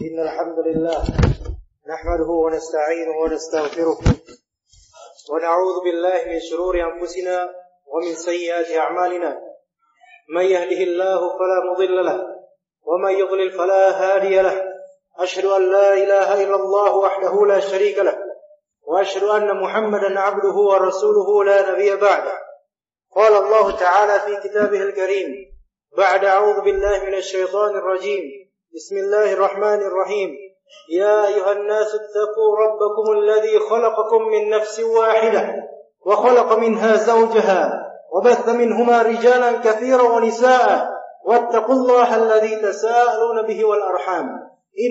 إن الحمد لله نحمده ونستعينه ونستغفره ونعوذ بالله من شرور أنفسنا ومن سيئات أعمالنا. من يهده الله فلا مضل له ومن يضلل فلا هادي له. أشهد أن لا إله إلا الله وحده لا شريك له وأشهد أن محمدا عبده ورسوله لا نبي بعده. قال الله تعالى في كتابه الكريم بعد أعوذ بالله من الشيطان الرجيم. بسم الله الرحمن الرحيم. يا أيها الناس اتقوا ربكم الذي خلقكم من نفس واحدة وخلق منها زوجها وبث منهما رجالا كثيرا ونساء واتقوا الله الذي تساءلون به والأرحام.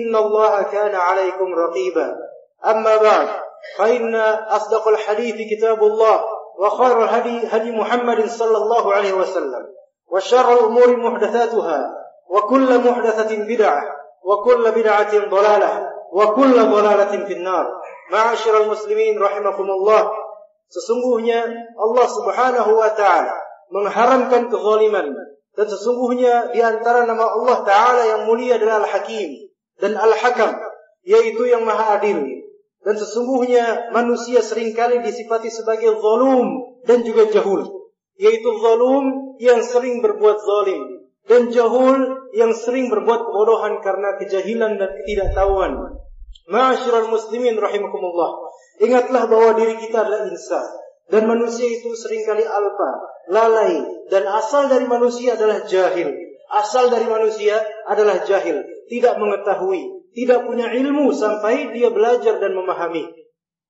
إن الله كان عليكم رقيبا. أما بعد فإن أصدق الحديث كتاب الله وخير الهدي هدي محمد صلى الله عليه وسلم وشر الأمور محدثاتها وكل محدثة بدعة وكل بدعة ضلالة وكل ضلالة في النار معاشر المسلمين رحمكم الله sesungguhnya Allah Subhanahu wa taala mengharamkan kezaliman dan sesungguhnya di antara nama Allah taala yang mulia adalah Al-Hakim dan Al-Hakam yaitu yang Maha Adil dan sesungguhnya manusia seringkali disifati sebagai zalum dan juga jahul yaitu zalum yang sering berbuat zalim dan jahul yang sering berbuat kebodohan karena kejahilan dan ketidaktahuan Ma'asyiral muslimin rahimakumullah Ingatlah bahwa diri kita adalah insan dan manusia itu sering kali alpa, lalai dan asal dari manusia adalah jahil. Asal dari manusia adalah jahil, tidak mengetahui, tidak punya ilmu sampai dia belajar dan memahami.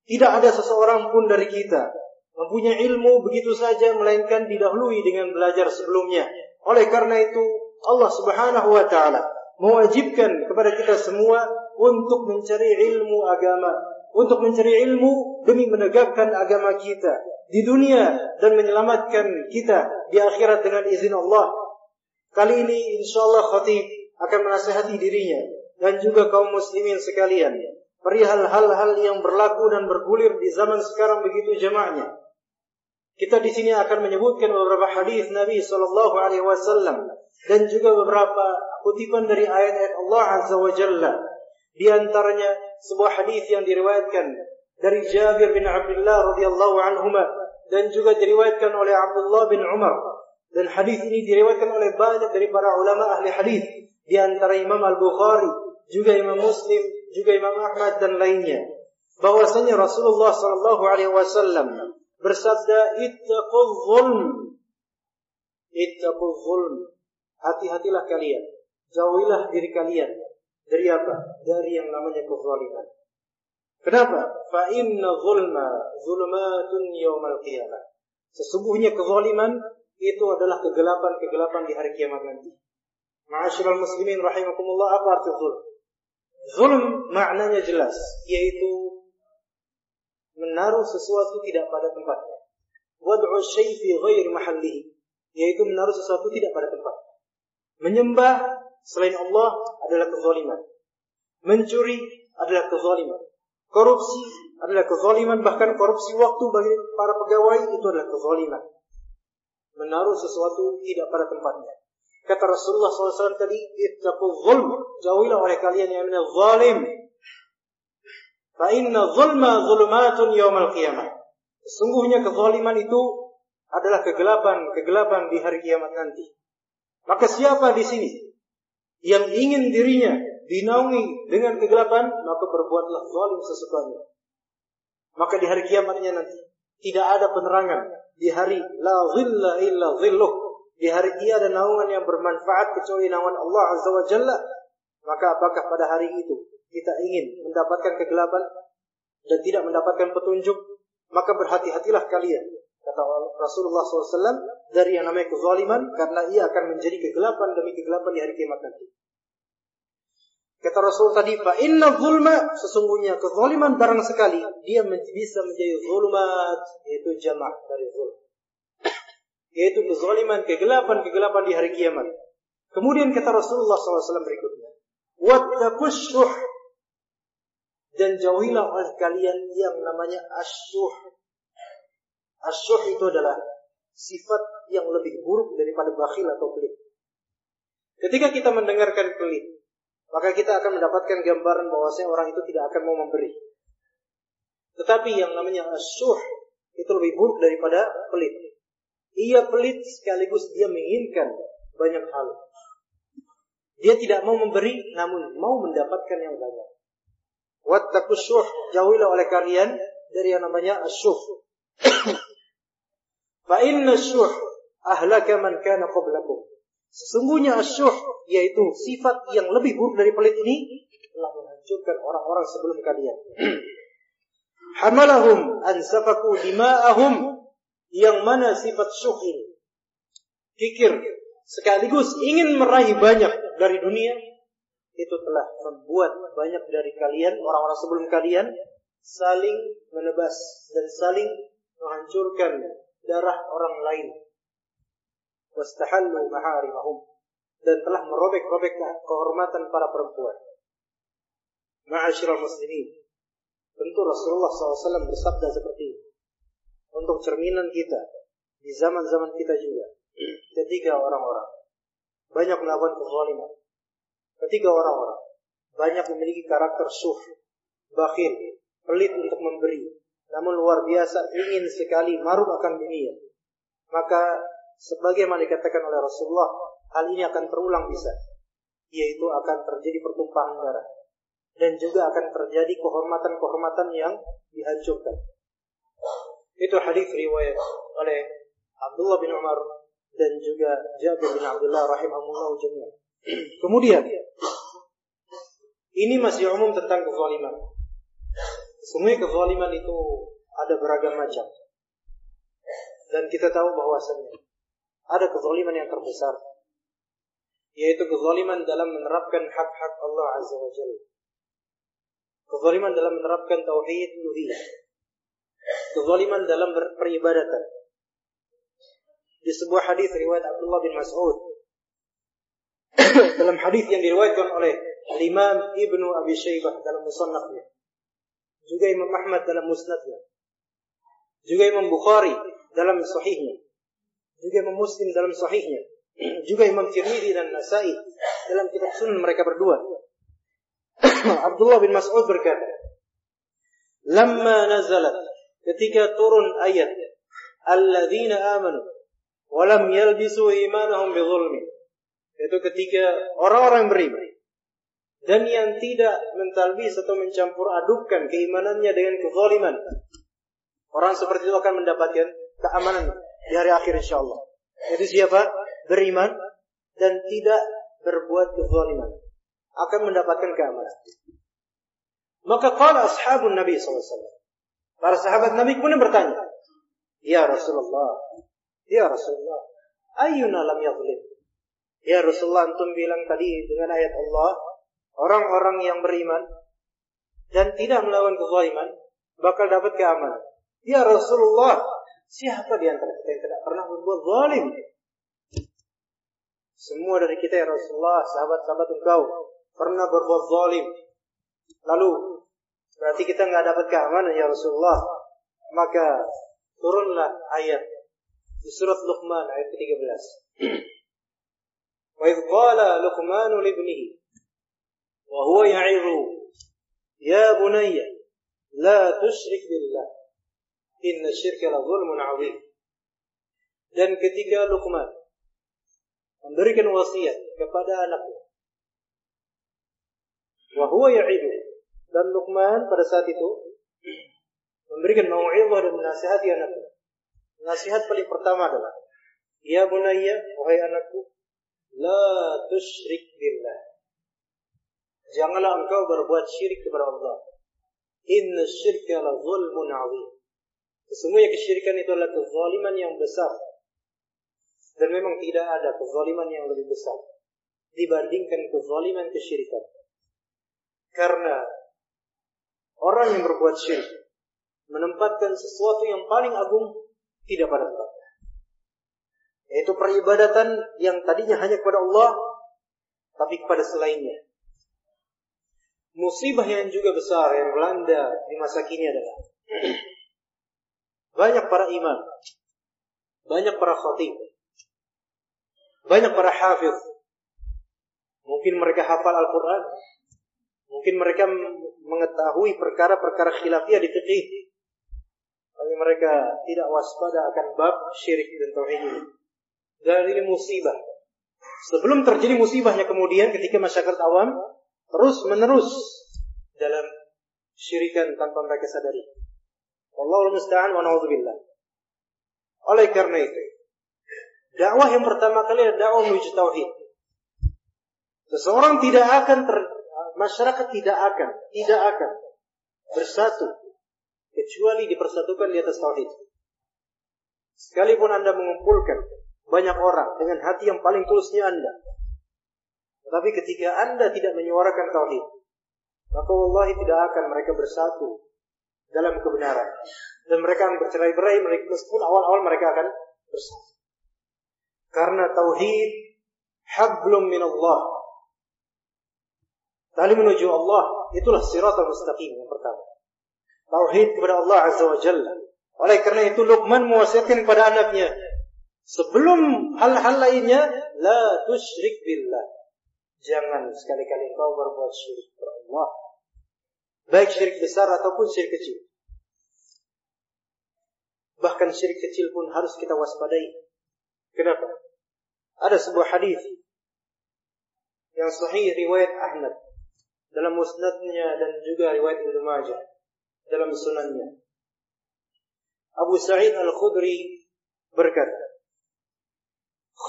Tidak ada seseorang pun dari kita mempunyai ilmu begitu saja melainkan didahului dengan belajar sebelumnya. Oleh karena itu Allah Subhanahu wa taala mewajibkan kepada kita semua untuk mencari ilmu agama untuk mencari ilmu demi menegakkan agama kita di dunia dan menyelamatkan kita di akhirat dengan izin Allah. Kali ini insyaallah khatib akan menasihati dirinya dan juga kaum muslimin sekalian perihal hal-hal yang berlaku dan bergulir di zaman sekarang begitu jamaahnya. Kita di sini akan menyebutkan beberapa hadis Nabi sallallahu alaihi wasallam dan juga beberapa kutipan dari ayat-ayat Allah Azza wa Jalla. Di antaranya sebuah hadis yang diriwayatkan dari Jabir bin Abdullah radhiyallahu anhuma dan juga diriwayatkan oleh Abdullah bin Umar dan hadis ini diriwayatkan oleh banyak dari para ulama ahli hadis di antara Imam Al-Bukhari juga Imam Muslim juga Imam Ahmad dan lainnya bahwasanya Rasulullah sallallahu alaihi wasallam bersabda ittaqul zulm ittaqul zulm hati-hatilah kalian jauhilah diri kalian dari apa? Dari yang namanya kezaliman. Kenapa? Fa inna zulma zulmatun yaumal qiyamah. Sesungguhnya kezaliman itu adalah kegelapan-kegelapan di hari kiamat nanti. Ma'asyiral muslimin rahimakumullah, apa arti zulm? Zulm maknanya jelas, yaitu menaruh sesuatu tidak pada tempatnya. Wad'u syai' fi ghairi mahallihi, yaitu menaruh sesuatu tidak pada tempatnya. Menyembah selain Allah adalah kezaliman. Mencuri adalah kezaliman. Korupsi adalah kezaliman, bahkan korupsi waktu bagi para pegawai itu adalah kezaliman. Menaruh sesuatu tidak pada tempatnya. Kata Rasulullah SAW tadi, Ittaqu zulm, jauhilah oleh kalian yang namanya zalim. Fa inna zulma zulmatun yawmal qiyamah. Sesungguhnya kezaliman itu adalah kegelapan-kegelapan di hari kiamat nanti. Maka siapa di sini yang ingin dirinya dinaungi dengan kegelapan, maka berbuatlah zalim sesukanya. Maka di hari kiamatnya nanti tidak ada penerangan. Di hari la zilla illa zilluh. Di hari dia ada naungan yang bermanfaat kecuali naungan Allah Azza wa Jalla. Maka apakah pada hari itu kita ingin mendapatkan kegelapan dan tidak mendapatkan petunjuk? Maka berhati-hatilah kalian. Kata Rasulullah SAW dari yang namanya kezaliman karena ia akan menjadi kegelapan demi kegelapan di hari kiamat nanti. Kata Rasul tadi, fa inna zulma sesungguhnya kezaliman barang sekali dia bisa menjadi zulmat yaitu jamak dari zulm. Yaitu kezaliman, kegelapan-kegelapan di hari kiamat. Kemudian kata Rasulullah SAW berikutnya, wattaqusyuh dan jauhilah oleh kalian yang namanya asyuh. Asyuh itu adalah sifat yang lebih buruk daripada bakhil atau pelit. Ketika kita mendengarkan pelit, maka kita akan mendapatkan gambaran bahwasanya orang itu tidak akan mau memberi. Tetapi yang namanya asyuh itu lebih buruk daripada pelit. Ia pelit sekaligus dia menginginkan banyak hal. Dia tidak mau memberi namun mau mendapatkan yang banyak. Wattaqu syuh, jauhilah oleh kalian dari yang namanya asyuh. Fa inna syuh ahlaka man kana qablakum. Sesungguhnya asyuh yaitu sifat yang lebih buruk dari pelit ini telah menghancurkan orang-orang sebelum kalian. Hamalahum an safaku dima'ahum yang mana sifat syuh ini. Pikir sekaligus ingin meraih banyak dari dunia itu telah membuat banyak dari kalian orang-orang sebelum kalian saling menebas dan saling menghancurkan darah orang lain wastahallu maharimahum dan telah merobek-robek kehormatan para perempuan. Ma'asyiral muslimin. Tentu Rasulullah SAW bersabda seperti ini. Untuk cerminan kita di zaman-zaman kita juga. Ketiga orang-orang banyak melakukan kezaliman. Ketiga orang-orang banyak memiliki karakter suh, bakhil, pelit untuk memberi, namun luar biasa ingin sekali maruf akan dunia. Maka sebagaimana dikatakan oleh Rasulullah, hal ini akan terulang bisa, yaitu akan terjadi pertumpahan darah dan juga akan terjadi kehormatan-kehormatan yang dihancurkan. Itu hadis riwayat oleh Abdullah bin Umar dan juga Jabir bin Abdullah rahimahullah jami'an. Kemudian ini masih umum tentang kezaliman. Semua kezaliman itu ada beragam macam. Dan kita tahu bahwasanya ada kezaliman yang terbesar yaitu kezaliman dalam menerapkan hak-hak Allah Azza wa Jalla. Kezaliman dalam menerapkan tauhid uluhiyah. Kezaliman dalam peribadatan. Di sebuah hadis riwayat Abdullah bin Mas'ud dalam hadis yang diriwayatkan oleh Imam Ibnu Abi Syaibah dalam musannafnya. Juga Imam Ahmad dalam musnadnya. Juga Imam Bukhari dalam sahihnya juga Imam Muslim dalam sahihnya, juga Imam Tirmidzi dan Nasai dalam kitab sunan mereka berdua. Abdullah bin Mas'ud berkata, "Lamma nazalat ketika turun ayat alladzina amanu wa lam yalbisu imanahum bidzulmi." Itu ketika orang-orang beriman dan yang tidak mentalbis atau mencampur adukkan keimanannya dengan kezaliman. Orang seperti itu akan mendapatkan keamanan di hari akhir insya Allah. Itu siapa? Beriman dan tidak berbuat kezaliman akan mendapatkan keamanan. Maka kala ashabun Nabi SAW. Para sahabat Nabi kemudian bertanya, Ya Rasulullah, Ya Rasulullah, ayuna lam yazlim. Ya Rasulullah, antum bilang tadi dengan ayat Allah, orang-orang yang beriman dan tidak melawan kezaliman bakal dapat keamanan. Ya Rasulullah, Siapa di antara kita yang tidak pernah berbuat zalim? Semua dari kita ya Rasulullah, sahabat-sahabat engkau pernah berbuat zalim. Lalu berarti kita nggak dapat keamanan ya Rasulullah. Maka turunlah ayat di surat Luqman ayat ke-13. Wa idh qala Luqman li ibnihi wa huwa ya'idhu ya bunayya la tusyrik billah Inna syirka la zulmun. Dan ketika Luqman memberikan wasiat kepada anaknya. Wa huwa ya'idu. Dan Luqman pada saat itu memberikan mau'izah dan menasihati anaknya. Nasihat paling pertama adalah Ya bunayya, wahai anakku, la tusyrik billah. Janganlah engkau berbuat syirik kepada Allah. Inna syirka la zulmun azim. Sesungguhnya kesyirikan itu adalah kezaliman yang besar. Dan memang tidak ada kezaliman yang lebih besar dibandingkan kezaliman kesyirikan. Karena orang yang berbuat syirik menempatkan sesuatu yang paling agung tidak pada tempatnya. Yaitu peribadatan yang tadinya hanya kepada Allah tapi kepada selainnya. Musibah yang juga besar yang melanda di masa kini adalah banyak para imam, banyak para khatib, banyak para hafiz Mungkin mereka hafal Al-Quran. Mungkin mereka mengetahui perkara-perkara khilafiyah di fikih. Tapi mereka tidak waspada akan bab syirik dan tauhid ini. Dan ini musibah. Sebelum terjadi musibahnya kemudian ketika masyarakat awam terus menerus dalam syirikan tanpa mereka sadari. Wallahu musta'an wa na'udzubillah. Oleh karena itu, dakwah yang pertama kali adalah dakwah menuju tauhid. Seseorang tidak akan ter, masyarakat tidak akan, tidak akan bersatu kecuali dipersatukan di atas tauhid. Sekalipun Anda mengumpulkan banyak orang dengan hati yang paling tulusnya Anda. Tetapi ketika Anda tidak menyuarakan tauhid, maka wallahi tidak akan mereka bersatu dalam kebenaran. Dan mereka akan bercerai-berai meskipun awal-awal mereka akan bersatu. Karena tauhid hablum min Allah Tali menuju Allah itulah siratal mustaqim yang pertama. Tauhid kepada Allah Azza wa Jalla. Oleh karena itu Luqman mewasiatkan kepada anaknya, sebelum hal-hal lainnya, la tusyrik billah. Jangan sekali-kali engkau berbuat syirik kepada Allah. Baik syirik besar ataupun syirik kecil. Bahkan syirik kecil pun harus kita waspadai. Kenapa? Ada sebuah hadis yang sahih riwayat Ahmad dalam musnadnya dan juga riwayat Ibnu Majah dalam sunannya. Abu Sa'id Al-Khudri berkata,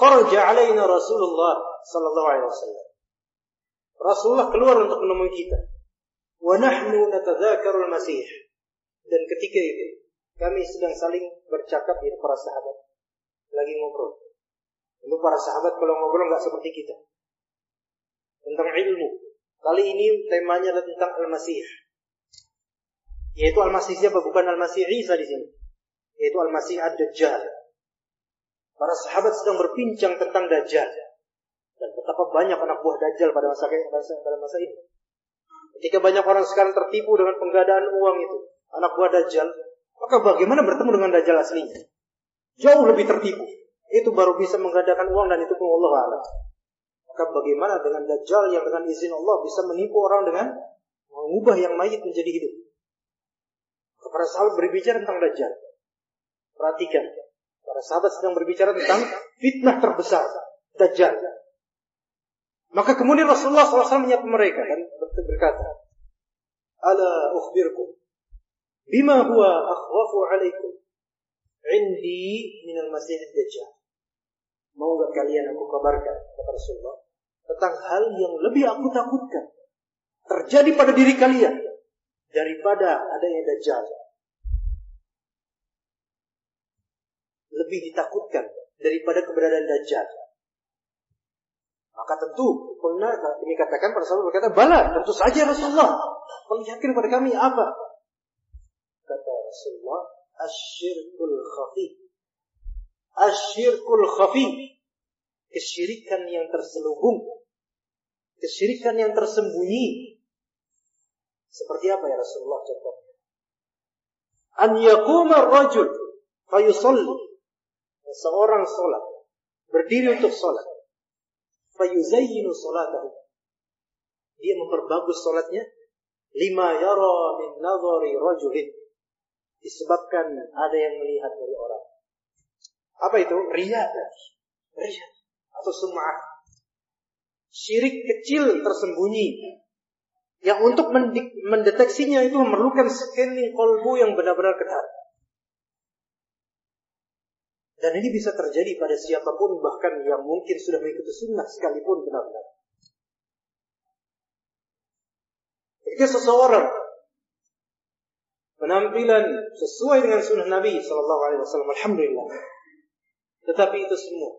"Kharaja alaina Rasulullah sallallahu alaihi wasallam." Rasulullah keluar untuk menemui kita. Wa nahnu natadzakaru al-Masih. Dan ketika itu kami sedang saling bercakap di para sahabat lagi ngobrol. Untuk para sahabat kalau ngobrol nggak seperti kita. Tentang ilmu, Kali ini temanya adalah tentang Al-Masih. Yaitu Al-Masih siapa? Bukan Al-Masih Isa di sini. Yaitu Al-Masih Ad-Dajjal. Para sahabat sedang berbincang tentang Dajjal. Dan betapa banyak anak buah Dajjal pada masa, pada masa ini. Ketika banyak orang sekarang tertipu dengan penggadaan uang itu. Anak buah Dajjal. Maka bagaimana bertemu dengan Dajjal aslinya? Jauh lebih tertipu. Itu baru bisa mengadakan uang dan itu pun Allah Allah. Maka bagaimana dengan Dajjal yang dengan izin Allah bisa menipu orang dengan mengubah yang mayit menjadi hidup? Para sahabat berbicara tentang Dajjal. Perhatikan. Para sahabat sedang berbicara tentang fitnah terbesar. Dajjal. Maka kemudian Rasulullah SAW menyapa mereka dan berkata, Ala ukhbirkum bima huwa akhwafu alaikum indi minal masih dajjal. Mau nggak kalian aku kabarkan kata Rasulullah tentang hal yang lebih aku takutkan terjadi pada diri kalian daripada adanya dajjal. Lebih ditakutkan daripada keberadaan dajjal. Maka tentu benar ini katakan pada sahabat berkata, "Bala, tentu saja Rasulullah." Perlihatkan kepada kami apa? Kata Rasulullah, "Asyirkul khafi." Asyirkul khafi kesyirikan yang terselubung, kesyirikan yang tersembunyi. Seperti apa ya Rasulullah contohnya? An yaquma rajul fayusalli. Seorang salat, berdiri untuk salat. Fayuzayyinu salatahu. Dia memperbagus salatnya lima yara min nadhari rajulin. Disebabkan ada yang melihat dari orang. Apa itu? Ria. Ria atau sum'ah. Syirik kecil tersembunyi. Yang untuk mendeteksinya itu memerlukan scanning kolbu yang benar-benar ketat. Dan ini bisa terjadi pada siapa pun bahkan yang mungkin sudah mengikuti sunnah sekalipun benar-benar. Ketika seseorang penampilan sesuai dengan sunnah Nabi Shallallahu Alaihi Wasallam, alhamdulillah. Tetapi itu semua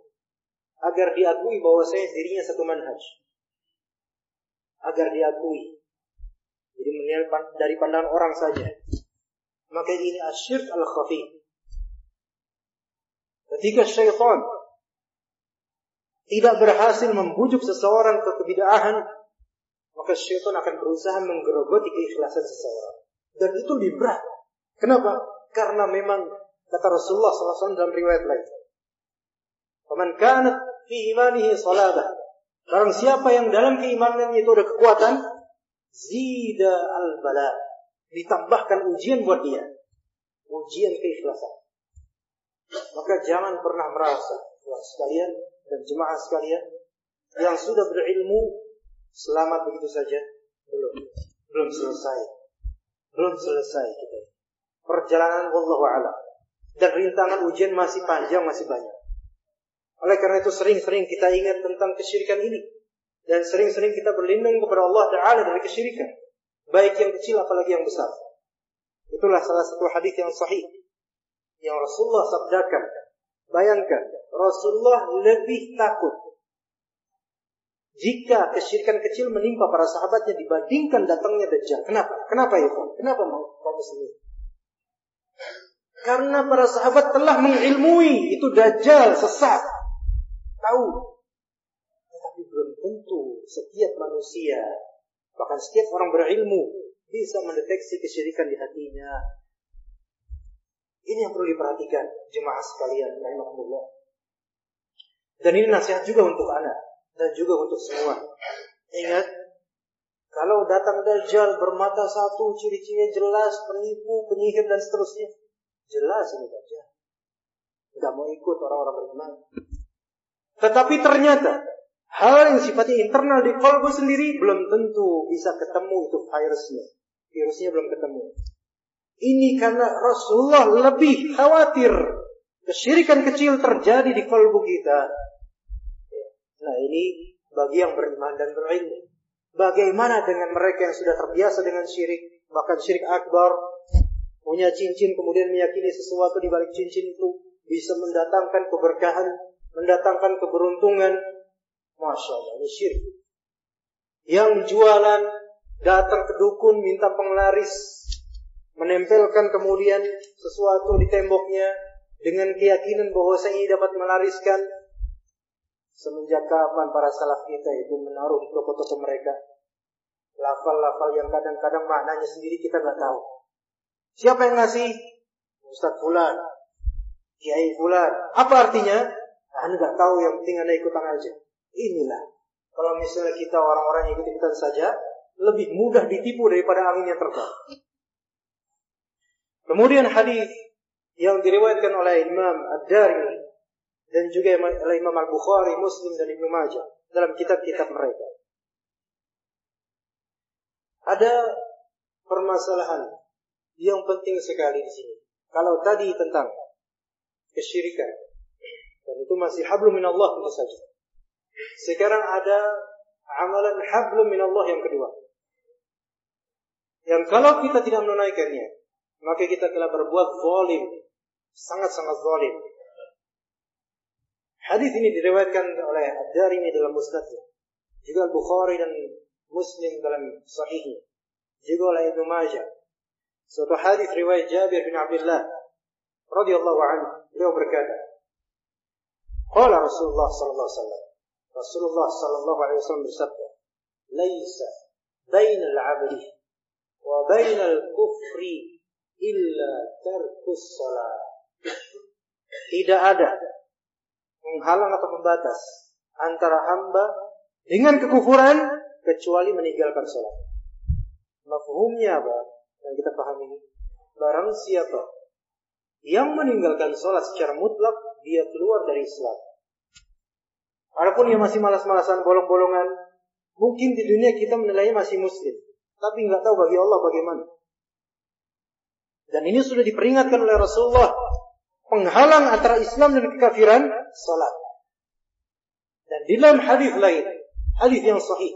agar diakui bahwa saya dirinya satu manhaj. Agar diakui. Jadi dari pandangan orang saja. Maka ini asyirk al-khafi. Ketika syaitan tidak berhasil membujuk seseorang ke kebidaahan, maka syaitan akan berusaha menggerogoti keikhlasan seseorang. Dan itu lebih berat. Kenapa? Karena memang kata Rasulullah SAW dalam riwayat lain. Faman kanat fi imanihi salabah Barang siapa yang dalam keimanannya itu ada kekuatan, zida al-bala. Ditambahkan ujian buat dia. Ujian keikhlasan. Maka jangan pernah merasa, wah sekalian dan jemaah sekalian, yang sudah berilmu selamat begitu saja. Belum. Belum selesai. Belum selesai kita. Perjalanan wallahu a'lam. Dan rintangan ujian masih panjang, masih banyak. Oleh karena itu sering-sering kita ingat tentang kesyirikan ini. Dan sering-sering kita berlindung kepada Allah Ta'ala dari kesyirikan. Baik yang kecil apalagi yang besar. Itulah salah satu hadis yang sahih. Yang Rasulullah sabdakan. Bayangkan, Rasulullah lebih takut jika kesyirikan kecil menimpa para sahabatnya dibandingkan datangnya Dajjal. Kenapa? Kenapa itu? Kenapa mau muslimin? Karena para sahabat telah mengilmui itu Dajjal sesat. Tahu. Tetapi belum tentu setiap manusia, bahkan setiap orang berilmu, bisa mendeteksi kesyirikan di hatinya. Ini yang perlu diperhatikan jemaah sekalian, rahimahullah. Dan ini nasihat juga untuk anak dan juga untuk semua. Ingat, kalau datang Dajjal bermata satu, ciri-cirinya jelas, penipu, penyihir dan seterusnya. Jelas ini Dajjal. Tidak mau ikut orang-orang beriman. Tetapi ternyata hal yang sifatnya internal di kolbu sendiri belum tentu bisa ketemu itu virusnya. Virusnya belum ketemu. Ini karena Rasulullah lebih khawatir kesyirikan kecil terjadi di kolbu kita Nah ini bagi yang beriman dan berilmu. Bagaimana dengan mereka yang sudah terbiasa dengan syirik, bahkan syirik akbar, punya cincin kemudian meyakini sesuatu di balik cincin itu bisa mendatangkan keberkahan, mendatangkan keberuntungan. Masya Allah, ini syirik. Yang jualan datang ke dukun minta penglaris, menempelkan kemudian sesuatu di temboknya dengan keyakinan bahwa saya ini dapat melariskan Semenjak kapan para salaf kita itu menaruh di toko-toko mereka lafal-lafal yang kadang-kadang maknanya sendiri kita nggak tahu. Siapa yang ngasih? Ustadz Fulan, Kiai Fulan. Apa artinya? Anda nggak tahu yang penting Anda ikutan aja. Inilah. Kalau misalnya kita orang-orang yang ikut-ikutan saja, lebih mudah ditipu daripada angin yang terbang. Kemudian hadis yang diriwayatkan oleh Imam Ad-Dari dan juga oleh Imam Al-Bukhari, Muslim dan Ibnu Majah dalam kitab-kitab mereka. Ada permasalahan yang penting sekali di sini. Kalau tadi tentang kesyirikan dan itu masih hablum min Allah tentu saja. Sekarang ada amalan hablum min Allah yang kedua. Yang kalau kita tidak menunaikannya, maka kita telah berbuat zalim, sangat-sangat zalim. Hadis ini diriwayatkan oleh Ad-Darimi dalam Musnadnya, juga Al-Bukhari dan Muslim dalam Sahihnya, juga oleh Ibnu Majah. Suatu hadis riwayat Jabir bin Abdullah radhiyallahu anhu, beliau berkata, Qala Rasulullah sallallahu alaihi wasallam, Rasulullah sallallahu alaihi wasallam bersabda, "Laisa bainal 'abdi wa bainal kufri illa tarkus salat." Tidak ada menghalang atau membatas antara hamba dengan kekufuran kecuali meninggalkan sholat. Mafhumnya apa? Yang kita pahami ini. Barang siapa yang meninggalkan sholat secara mutlak, dia keluar dari Islam. Walaupun dia masih malas-malasan bolong-bolongan, mungkin di dunia kita menilainya masih muslim. Tapi nggak tahu bagi Allah bagaimana. Dan ini sudah diperingatkan oleh Rasulullah penghalang antara Islam dan kekafiran salat. Dan di dalam hadis lain, hadis yang sahih,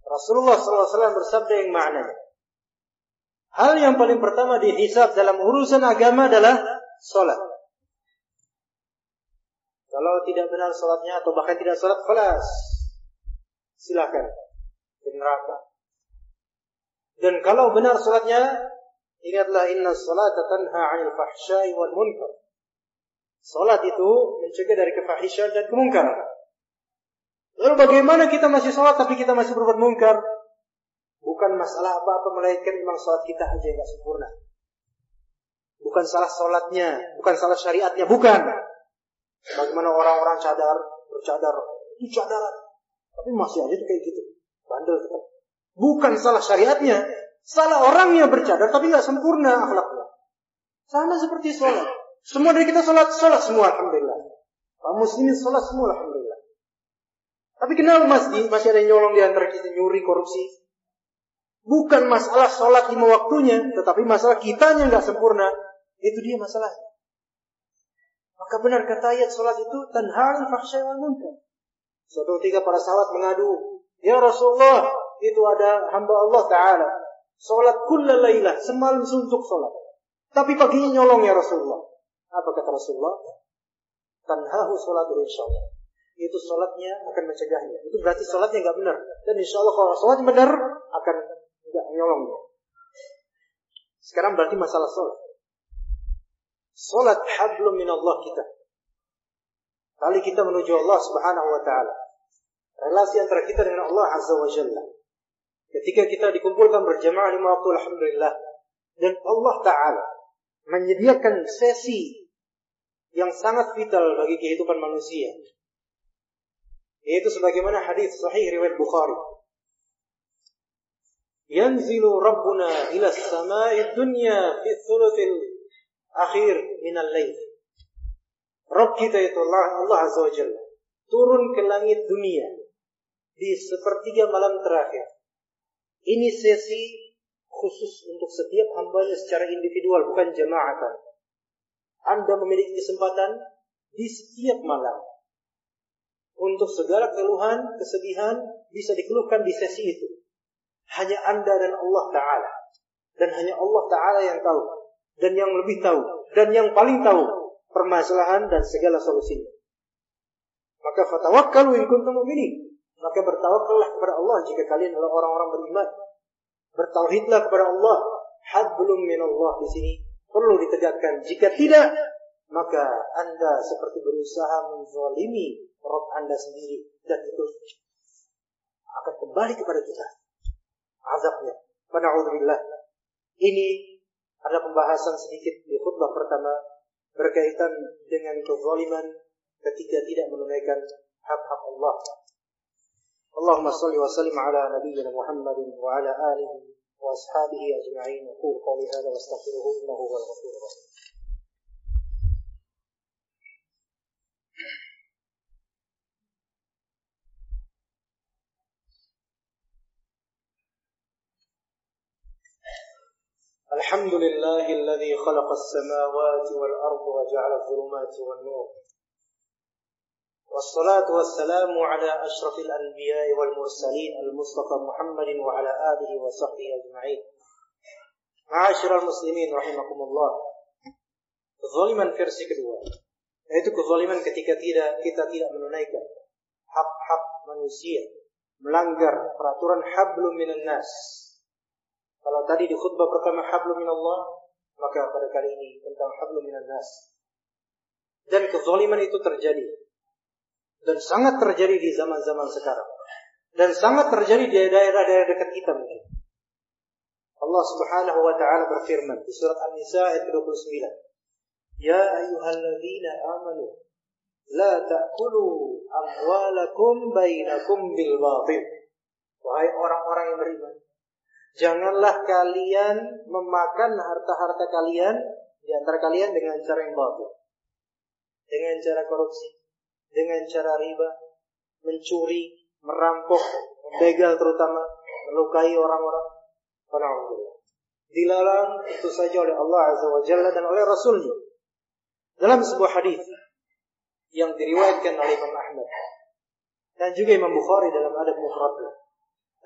Rasulullah SAW bersabda yang maknanya. Hal yang paling pertama dihisab dalam urusan agama adalah salat. Kalau tidak benar salatnya atau bahkan tidak salat, kelas silakan ke neraka. Dan kalau benar ingatlah inna salata tanha 'anil fahsya'i wal munkar. Salat itu mencegah dari kefahisyaan dan kemungkaran. Lalu bagaimana kita masih salat tapi kita masih berbuat mungkar? Bukan masalah apa-apa melainkan memang salat kita aja yang sempurna. Bukan salah salatnya, bukan salah syariatnya, bukan. Bagaimana orang-orang cadar, bercadar, itu cadaran. Tapi masih aja tuh kayak gitu. Bandel tetap. Bukan salah syariatnya, salah orangnya bercadar tapi nggak sempurna akhlaknya. Sama seperti sholat. Semua dari kita sholat, sholat semua alhamdulillah. Kaum muslimin sholat semua alhamdulillah. Tapi kenapa masih masih ada yang nyolong di antara kita nyuri korupsi? Bukan masalah sholat lima waktunya, tetapi masalah kitanya nggak sempurna. Itu dia masalahnya. Maka benar kata ayat sholat itu tanhalul fahsyai wal munkar. Suatu ketika para sahabat mengadu, Ya Rasulullah, itu ada hamba Allah Ta'ala. Sholat kulla laylah, semalam suntuk sholat. Tapi paginya nyolong ya Rasulullah. Apa kata Rasulullah? Tanhahu sholat insyaAllah. Itu sholatnya akan mencegahnya. Itu berarti sholatnya nggak benar. Dan insya Allah kalau sholatnya benar, akan nggak nyolong. Sekarang berarti masalah sholat. Sholat hablum min Allah kita. Kali kita menuju Allah subhanahu wa ta'ala. Relasi antara kita dengan Allah azza wa jalla. Ketika kita dikumpulkan berjamaah lima waktu Alhamdulillah. Dan Allah Ta'ala menyediakan sesi yang sangat vital bagi kehidupan manusia. Yaitu sebagaimana hadis sahih riwayat Bukhari. Yanzilu Rabbuna ila samai dunya fi thuluthil akhir minal lail. Rob kita itu Allah, Allah Azza wa Jalla turun ke langit dunia di sepertiga malam terakhir. Ini sesi khusus untuk setiap hambanya secara individual, bukan jamaatan. Anda memiliki kesempatan di setiap malam. Untuk segala keluhan, kesedihan bisa dikeluhkan di sesi itu. Hanya Anda dan Allah Ta'ala. Dan hanya Allah Ta'ala yang tahu dan yang lebih tahu dan yang paling tahu permasalahan dan segala solusinya. Maka fatawakkalu in kuntum mu'minin. Maka bertawakallah kepada Allah jika kalian adalah orang-orang beriman. Bertauhidlah kepada Allah. Hablum min Allah di sini perlu ditegakkan. Jika tidak, maka Anda seperti berusaha menzalimi Rob Anda sendiri dan itu akan kembali kepada kita. Azabnya. Pana'udzubillah. Ini ada pembahasan sedikit di khutbah pertama berkaitan dengan kezaliman ketika tidak menunaikan hak-hak Allah. اللهم صل وسلم على نبينا محمد وعلى آله وأصحابه أجمعين. أقول قولي هذا وأستغفره إنه هو الغفور الرحيم. الحمد لله الذي خلق السماوات والأرض وجعل الظلمات والنور. والصلاة والسلام على أشرف الأنبياء والمرسلين المصطفى محمد وعلى آله وصحبه أجمعين معاشر المسلمين رحمكم الله kezaliman versi kedua yaitu kezaliman ketika tidak kita tidak menunaikan hak-hak manusia melanggar peraturan hablum minan nas Kalau tadi di khutbah pertama hablum minallah, maka pada kali ini tentang hablum minan nas. Dan kezaliman itu terjadi. dan sangat terjadi di zaman-zaman sekarang. Dan sangat terjadi di daerah-daerah dekat kita mungkin. Allah Subhanahu wa taala berfirman di surat An-Nisa ayat 29. Ya ayyuhalladzina amanu la ta'kulu amwalakum bainakum bil batil. Wahai orang-orang yang beriman, Janganlah kalian memakan harta-harta kalian di antara kalian dengan cara yang batil. Dengan cara korupsi, dengan cara riba, mencuri, merampok, membegal terutama, melukai orang-orang. Dilarang itu saja oleh Allah Azza wa Jalla dan oleh Rasulnya. Dalam sebuah hadis yang diriwayatkan oleh Imam Ahmad dan juga Imam Bukhari dalam adab mufradnya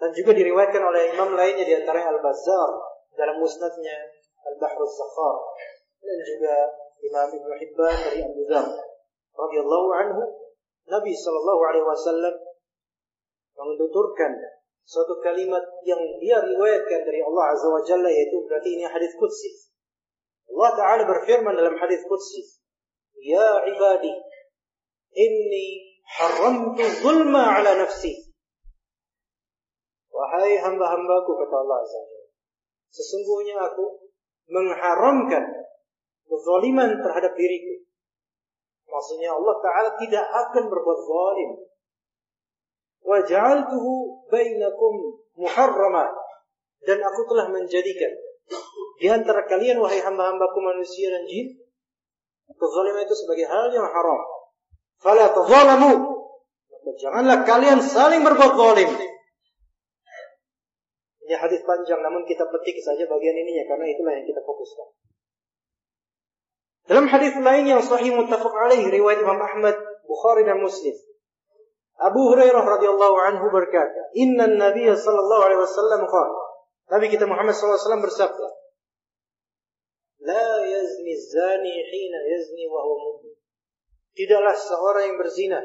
dan juga diriwayatkan oleh imam lainnya di antara Al-Bazzar dalam musnadnya Al-Bahrul Zakhar dan juga Imam Ibn Hibban dari Abu Dhar radhiyallahu anhu Nabi sallallahu alaihi wasallam menuturkan suatu kalimat yang dia riwayatkan dari Allah Azza wa Jalla yaitu berarti ini hadis qudsi. Allah Ta'ala berfirman dalam hadis qudsi, "Ya ibadi, inni haramtu zulma ala nafsi." Wahai hamba-hambaku kata Allah Azza Sesungguhnya aku mengharamkan kezaliman terhadap diriku. Maksudnya Allah Ta'ala tidak akan berbuat zalim. ja'altuhu bainakum muharrama dan aku telah menjadikan di antara kalian wahai hamba-hambaku manusia dan jin kezaliman itu sebagai hal yang haram. Fala tadzalamu. Janganlah kalian saling berbuat zalim. Ini hadis panjang namun kita petik saja bagian ininya karena itulah yang kita fokuskan. Dalam hadis lain yang sahih muttafaq alaih riwayat Imam Ahmad, Bukhari dan Muslim. Abu Hurairah radhiyallahu anhu berkata, "Inna Nabiy sallallahu alaihi wasallam qala" Nabi kita Muhammad sallallahu alaihi wasallam bersabda, "La yazni zani hina yazni wa huwa mu'min." Tidaklah seorang yang berzina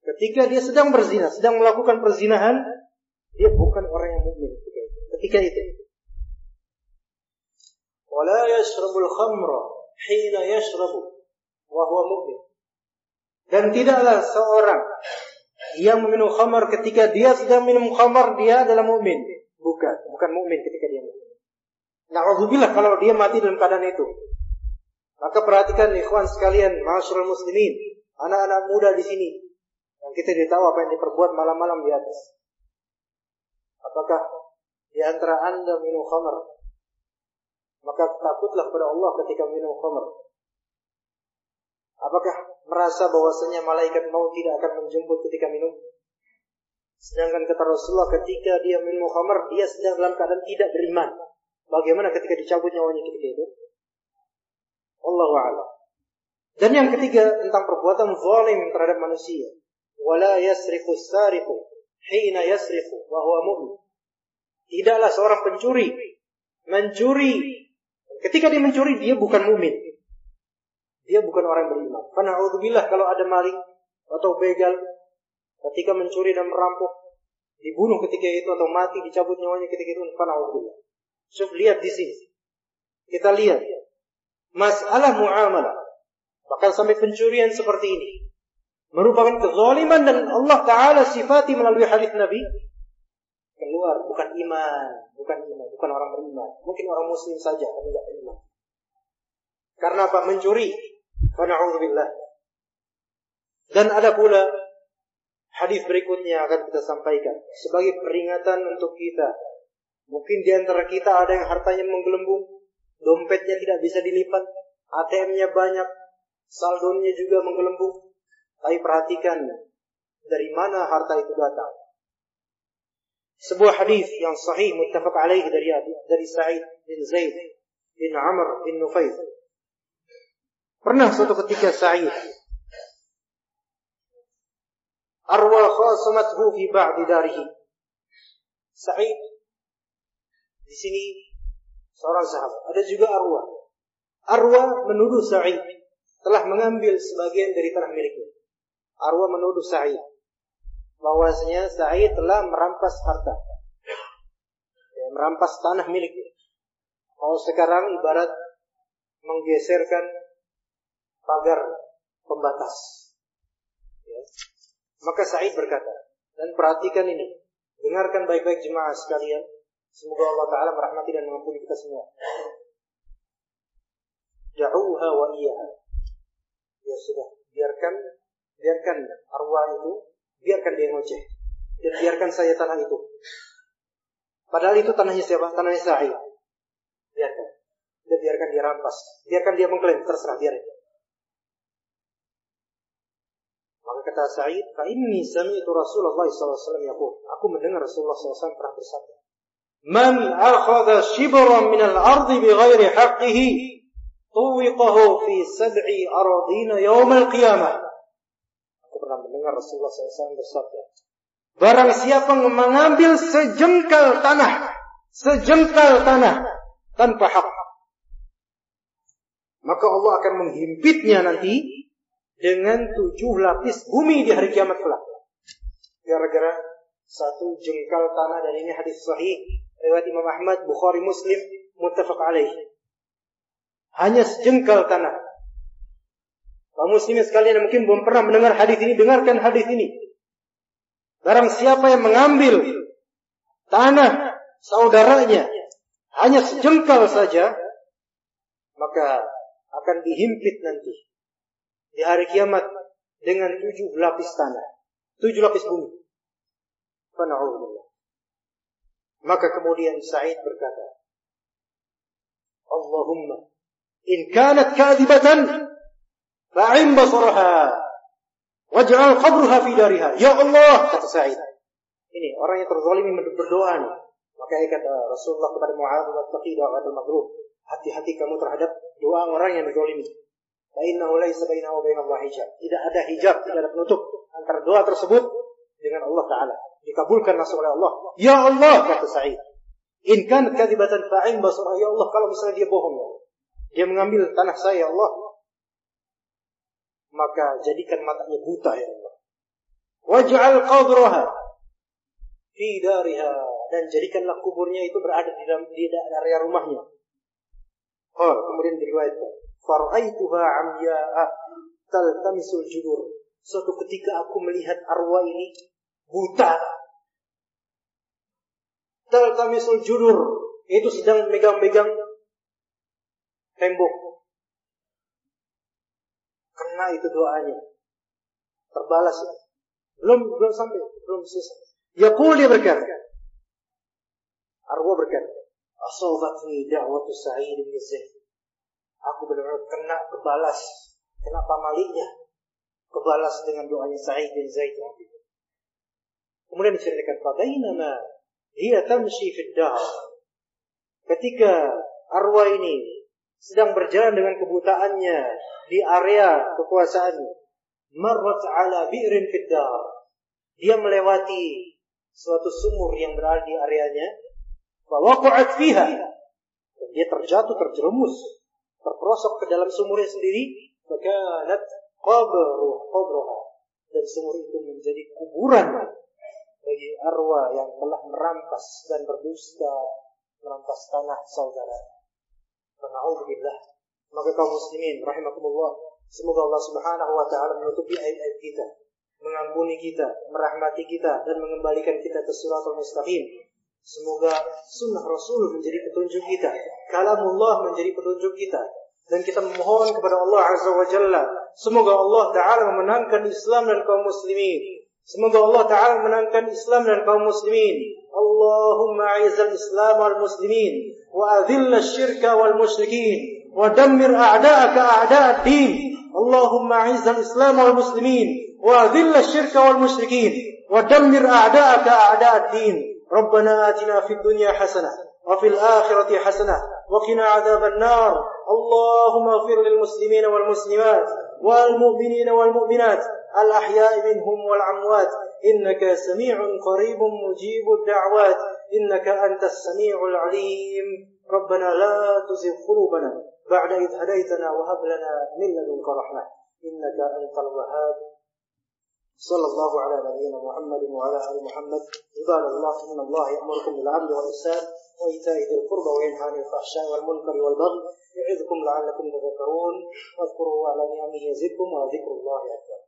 ketika dia sedang berzina, sedang melakukan perzinahan, dia bukan orang yang mukmin ketika itu. Ketika itu. Wala yashrabul khamra hina yashrabu wa huwa mu'min. Dan tidaklah seorang yang meminum khamar ketika dia sedang minum khamar dia adalah mukmin. Bukan, bukan mukmin ketika dia minum. Nauzubillah kalau dia mati dalam keadaan itu. Maka perhatikan ikhwan sekalian, masyarul muslimin, anak-anak muda di sini yang kita tidak tahu apa yang diperbuat malam-malam di atas. Apakah di antara anda minum khamar? Maka takutlah kepada Allah ketika minum khamar. Apakah merasa bahwasanya malaikat maut tidak akan menjemput ketika minum? Sedangkan kata Rasulullah ketika dia minum khamar, dia sedang dalam keadaan tidak beriman. Bagaimana ketika dicabut nyawanya ketika itu? Allahu a'lam. Dan yang ketiga tentang perbuatan zalim terhadap manusia. Wala yasriqu sariqu hina yasriqu wa huwa mu'min. Tidaklah seorang pencuri mencuri ketika dia mencuri dia bukan mukmin. Dia bukan orang beriman. Karena billah kalau ada maling atau begal ketika mencuri dan merampok dibunuh ketika itu atau mati dicabut nyawanya ketika itu karena billah. Coba lihat di sini. Kita lihat masalah muamalah bahkan sampai pencurian seperti ini merupakan kezaliman dan Allah Taala sifati melalui hadis Nabi keluar bukan iman, bukan iman, bukan orang beriman. Mungkin orang muslim saja tapi tidak beriman. Karena apa? Mencuri. Fana'udzubillah. Dan ada pula hadis berikutnya akan kita sampaikan sebagai peringatan untuk kita. Mungkin di antara kita ada yang hartanya menggelembung, dompetnya tidak bisa dilipat, ATM-nya banyak, saldonya juga menggelembung. Tapi perhatikan dari mana harta itu datang. Sebuah hadis yang sahih muttafaq alaih dari dari Sa'id bin Zaid bin Amr bin Nufail. Pernah suatu ketika Sa'id arwa khasamathu fi ba'di darihi. Sa'id di sini seorang sahabat. Ada juga Arwa. Arwa menuduh Sa'id telah mengambil sebagian dari tanah miliknya. Arwa menuduh Sa'id bahwasanya Sa'id telah merampas harta. Ya, merampas tanah miliknya. Kalau sekarang ibarat menggeserkan pagar pembatas. Ya. Maka Sa'id berkata, dan perhatikan ini, dengarkan baik-baik jemaah sekalian. Semoga Allah Ta'ala merahmati dan mengampuni kita semua. Da'uha wa iyaha. Ya sudah, biarkan biarkan arwah itu biarkan dia ngoceh dan biarkan saya tanah itu. Padahal itu tanahnya siapa? Tanahnya saya. Biarkan. Dan biarkan dia rampas. Biarkan dia mengklaim. Terserah biarkan. Maka kata Sa'id, "Fa inni sami'tu Rasulullah SAW yaqul." Aku mendengar Rasulullah SAW pernah bersabda, "Man akhadha shibran min al-ardi bighairi haqqihi, tuwiqahu fi sab'i aradina yawm al-qiyamah." Mendengar Rasulullah SAW bersabda, Barang siapa mengambil sejengkal tanah, sejengkal tanah tanpa hak, maka Allah akan menghimpitnya nanti dengan tujuh lapis bumi di hari kiamat kelak. Gara-gara satu jengkal tanah dan ini hadis sahih riwayat Imam Ahmad, Bukhari, Muslim, muttafaq alaih. Hanya sejengkal tanah kaum muslimin sekalian yang mungkin belum pernah mendengar hadis ini, dengarkan hadis ini. Barang siapa yang mengambil tanah saudaranya hanya sejengkal saja, maka akan dihimpit nanti di hari kiamat dengan tujuh lapis tanah, tujuh lapis bumi. Maka kemudian Sa'id berkata, Allahumma in kanat kadhibatan fa'im basaraha waj'al qabraha fi dariha. Ya Allah, kata Sa'id. Ini orang yang terzalimi berdoa nih. Maka kata Rasulullah kepada Mu'adz wattaqi da'watul maghrub. Hati-hati kamu terhadap doa orang yang dizalimi. Fa innahu laisa bainahu wa bainallahi hijab. Tidak ada hijab, tidak ada penutup antara doa tersebut dengan Allah taala dikabulkan langsung oleh Allah. Ya Allah kata Sa'id. In kan kadibatan fa'in basarah ya Allah kalau misalnya dia bohong ya Dia mengambil tanah saya ya Allah. Maka jadikan matanya buta ya Allah. Waj'al qabraha fi dariha dan jadikanlah kuburnya itu berada di dalam di area rumahnya. Oh, kemudian diriwayatkan, "Fara'aituha amya'a taltamisul judur." Suatu ketika aku melihat arwah ini buta. Taltamisul judur itu sedang megang-megang tembok. Itu doanya. Terbalas itu. Belum belum sampai, belum selesai. Yaqul dia berkata. Arwah berkata, "Asabatni da'watu Sa'id bin Zaid." Aku benar-benar kena kebalas, kena pamalinya. Kebalas dengan doanya Sa'id bin Zaid Kemudian diceritakan fadainama hiya tamshi fid. Ketika arwah ini sedang berjalan dengan kebutaannya di area kekuasaannya, marrat ala bi'rin fid dahr. Dia melewati suatu sumur yang berada di areanya, waqa'at fiha. Dan dia terjatuh, terjerumus, terperosok ke dalam sumurnya sendiri, fakanat qabruh qabruha. Dan sumur itu menjadi kuburan bagi arwah yang telah merampas dan berdusta merampas tanah saudara. Na'udzubillah. Maka kaum muslimin rahimakumullah, semoga Allah Subhanahu wa taala menutupi aib-aib kita, mengampuni kita, merahmati kita dan mengembalikan kita ke suratul mustaqim. Semoga sunnah Rasul menjadi petunjuk kita, kalamullah menjadi petunjuk kita, dan kita memohon kepada Allah Azza wa Jalla semoga Allah taala memenangkan Islam dan kaum muslimin Semoga Allah Ta'ala menangkan Islam dan kaum muslimin. اللهم اعز الاسلام والمسلمين واذل الشرك والمشركين ودمر اعداءك اعداء الدين. اللهم اعز الاسلام والمسلمين واذل الشرك والمشركين ودمر اعداءك اعداء الدين. ربنا آتنا في الدنيا حسنة وفي الآخرة حسنة وقنا عذاب النار. اللهم اغفر للمسلمين والمسلمات والمؤمنين والمؤمنات الأحياء منهم والأموات. إنك سميع قريب مجيب الدعوات. إنك أنت السميع العليم. ربنا لا تزغ قلوبنا بعد إذ هديتنا وهب لنا من لدنك رحمة. إنك أنت الوهاب. صلى الله على نبينا محمد وعلى آل محمد. عباد الله إن الله يأمركم بالعدل والإحسان وإيتاء ذي القربى وينهى عن الفحشاء والمنكر والبغي يعظكم لعلكم تذكرون. واذكروا على نعمه يزدكم وذكر الله أكبر.